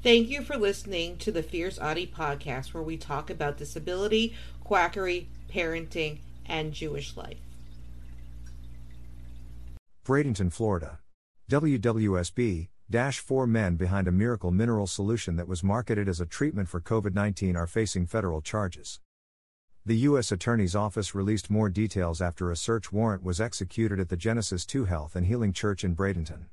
Thank you for listening to the Fierce Autie podcast, where we talk about disability, quackery, parenting, and Jewish life. Bradenton, Florida. WWSB 4 men behind a miracle mineral solution that was marketed as a treatment for COVID 19 are facing federal charges. The U.S. Attorney's Office released more details after a search warrant was executed at the Genesis 2 Health and Healing Church in Bradenton.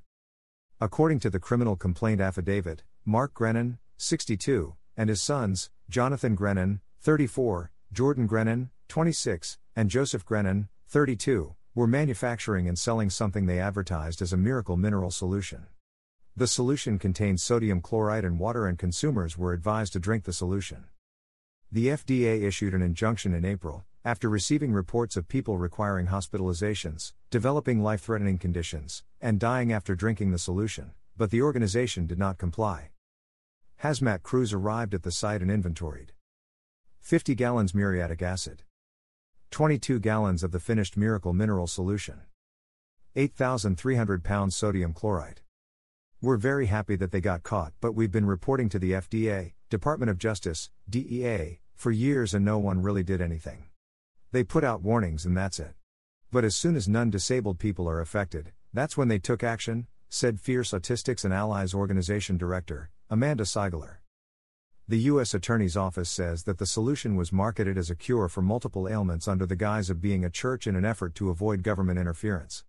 According to the criminal complaint affidavit, Mark Grennan, 62, and his sons, Jonathan Grennan, 34, Jordan Grennan, 26, and Joseph Grennan, 32, were manufacturing and selling something they advertised as a miracle mineral solution. The solution contained sodium chloride and water, and consumers were advised to drink the solution. The FDA issued an injunction in April, after receiving reports of people requiring hospitalizations, developing life threatening conditions, and dying after drinking the solution, but the organization did not comply. Hazmat crews arrived at the site and inventoried 50 gallons muriatic acid, 22 gallons of the finished miracle mineral solution, 8,300 pounds sodium chloride. We're very happy that they got caught, but we've been reporting to the FDA, Department of Justice, DEA, for years and no one really did anything. They put out warnings and that's it. But as soon as non disabled people are affected, that's when they took action, said Fierce Autistics and Allies Organization Director, Amanda Seigler. The U.S. Attorney's Office says that the solution was marketed as a cure for multiple ailments under the guise of being a church in an effort to avoid government interference.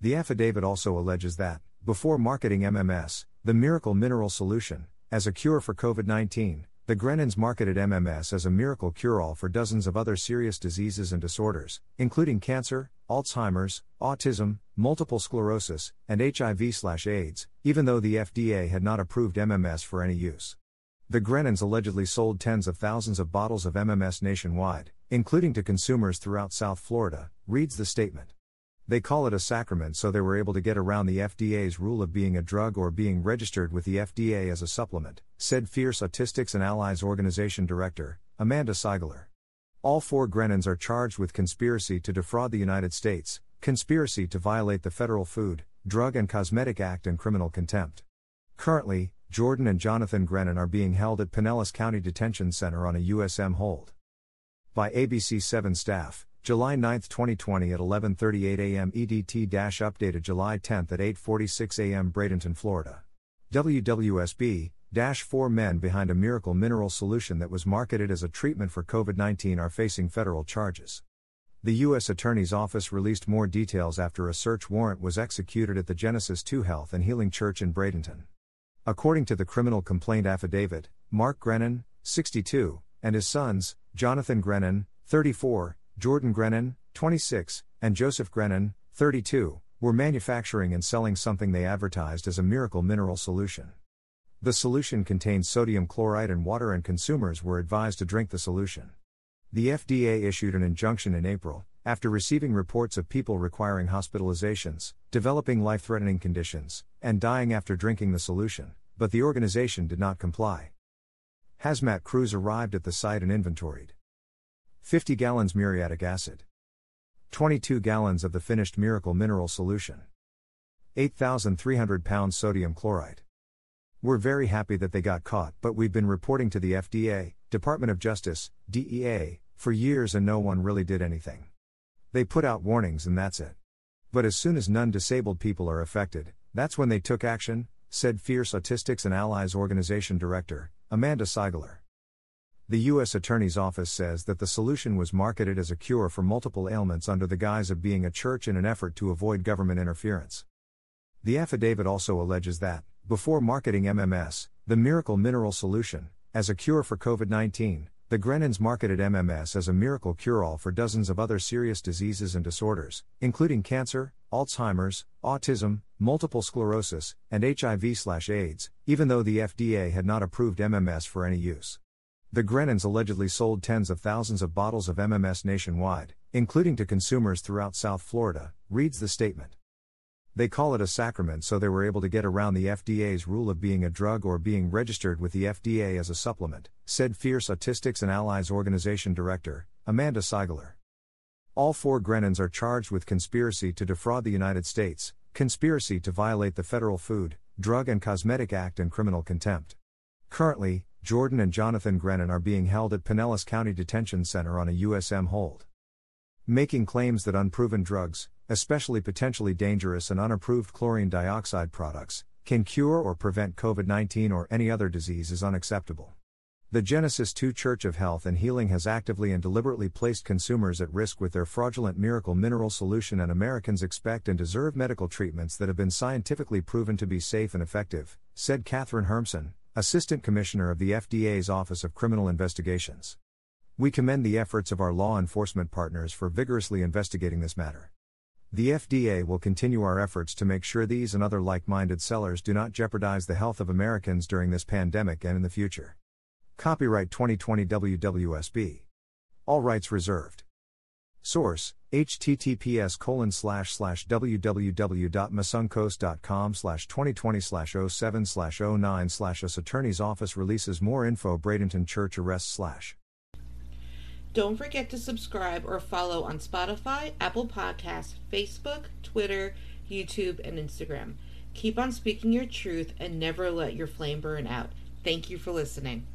The affidavit also alleges that, before marketing MMS, the miracle mineral solution, as a cure for COVID 19, the Grennans marketed MMS as a miracle cure all for dozens of other serious diseases and disorders, including cancer, Alzheimer's, autism, multiple sclerosis, and HIV/AIDS, even though the FDA had not approved MMS for any use. The Grennans allegedly sold tens of thousands of bottles of MMS nationwide, including to consumers throughout South Florida, reads the statement. They call it a sacrament so they were able to get around the FDA's rule of being a drug or being registered with the FDA as a supplement, said Fierce Autistics and Allies Organization Director, Amanda Seigler. All four Grennans are charged with conspiracy to defraud the United States, conspiracy to violate the Federal Food, Drug and Cosmetic Act, and criminal contempt. Currently, Jordan and Jonathan Grennan are being held at Pinellas County Detention Center on a USM hold. By ABC 7 staff. July 9, 2020 at 11:38 a.m. EDT updated July 10 at 8:46 a.m. Bradenton, Florida. WWSB 4 men behind a miracle mineral solution that was marketed as a treatment for COVID-19 are facing federal charges. The U.S. Attorney's Office released more details after a search warrant was executed at the Genesis 2 Health and Healing Church in Bradenton. According to the criminal complaint affidavit, Mark Grennan, 62, and his sons, Jonathan Grennan, 34, Jordan Grennan, 26, and Joseph Grennan, 32, were manufacturing and selling something they advertised as a miracle mineral solution. The solution contained sodium chloride and water, and consumers were advised to drink the solution. The FDA issued an injunction in April, after receiving reports of people requiring hospitalizations, developing life threatening conditions, and dying after drinking the solution, but the organization did not comply. Hazmat crews arrived at the site and inventoried 50 gallons muriatic acid, 22 gallons of the finished miracle mineral solution, 8,300 pounds sodium chloride. We're very happy that they got caught, but we've been reporting to the FDA, Department of Justice, DEA, for years and no one really did anything. They put out warnings and that's it. But as soon as non disabled people are affected, that's when they took action, said Fierce Autistics and Allies Organization Director, Amanda Seigler. The U.S. Attorney's Office says that the solution was marketed as a cure for multiple ailments under the guise of being a church in an effort to avoid government interference. The affidavit also alleges that, before marketing MMS, the miracle mineral solution, as a cure for COVID 19, the Grennans marketed MMS as a miracle cure all for dozens of other serious diseases and disorders, including cancer, Alzheimer's, autism, multiple sclerosis, and HIV/AIDS, even though the FDA had not approved MMS for any use. The Grennans allegedly sold tens of thousands of bottles of MMS nationwide, including to consumers throughout South Florida, reads the statement. They call it a sacrament so they were able to get around the FDA's rule of being a drug or being registered with the FDA as a supplement, said Fierce Autistics and Allies Organization Director, Amanda Seigler. All four Grennans are charged with conspiracy to defraud the United States, conspiracy to violate the Federal Food, Drug and Cosmetic Act, and criminal contempt. Currently, Jordan and Jonathan Grennan are being held at Pinellas County Detention Center on a USM hold. Making claims that unproven drugs, especially potentially dangerous and unapproved chlorine dioxide products, can cure or prevent COVID 19 or any other disease is unacceptable. The Genesis 2 Church of Health and Healing has actively and deliberately placed consumers at risk with their fraudulent miracle mineral solution, and Americans expect and deserve medical treatments that have been scientifically proven to be safe and effective, said Catherine Hermsen, Assistant Commissioner of the FDA's Office of Criminal Investigations. We commend the efforts of our law enforcement partners for vigorously investigating this matter. The FDA will continue our efforts to make sure these and other like minded sellers do not jeopardize the health of Americans during this pandemic and in the future. Copyright 2020 WWSB. All rights reserved. Source https colon slash slash www.mysuncoast.com slash 2020 slash 07 slash 09 slash us attorney's office releases more info Bradenton church arrest slash don't forget to subscribe or follow on Spotify, Apple Podcasts, Facebook, Twitter, YouTube, and Instagram. Keep on speaking your truth and never let your flame burn out. Thank you for listening.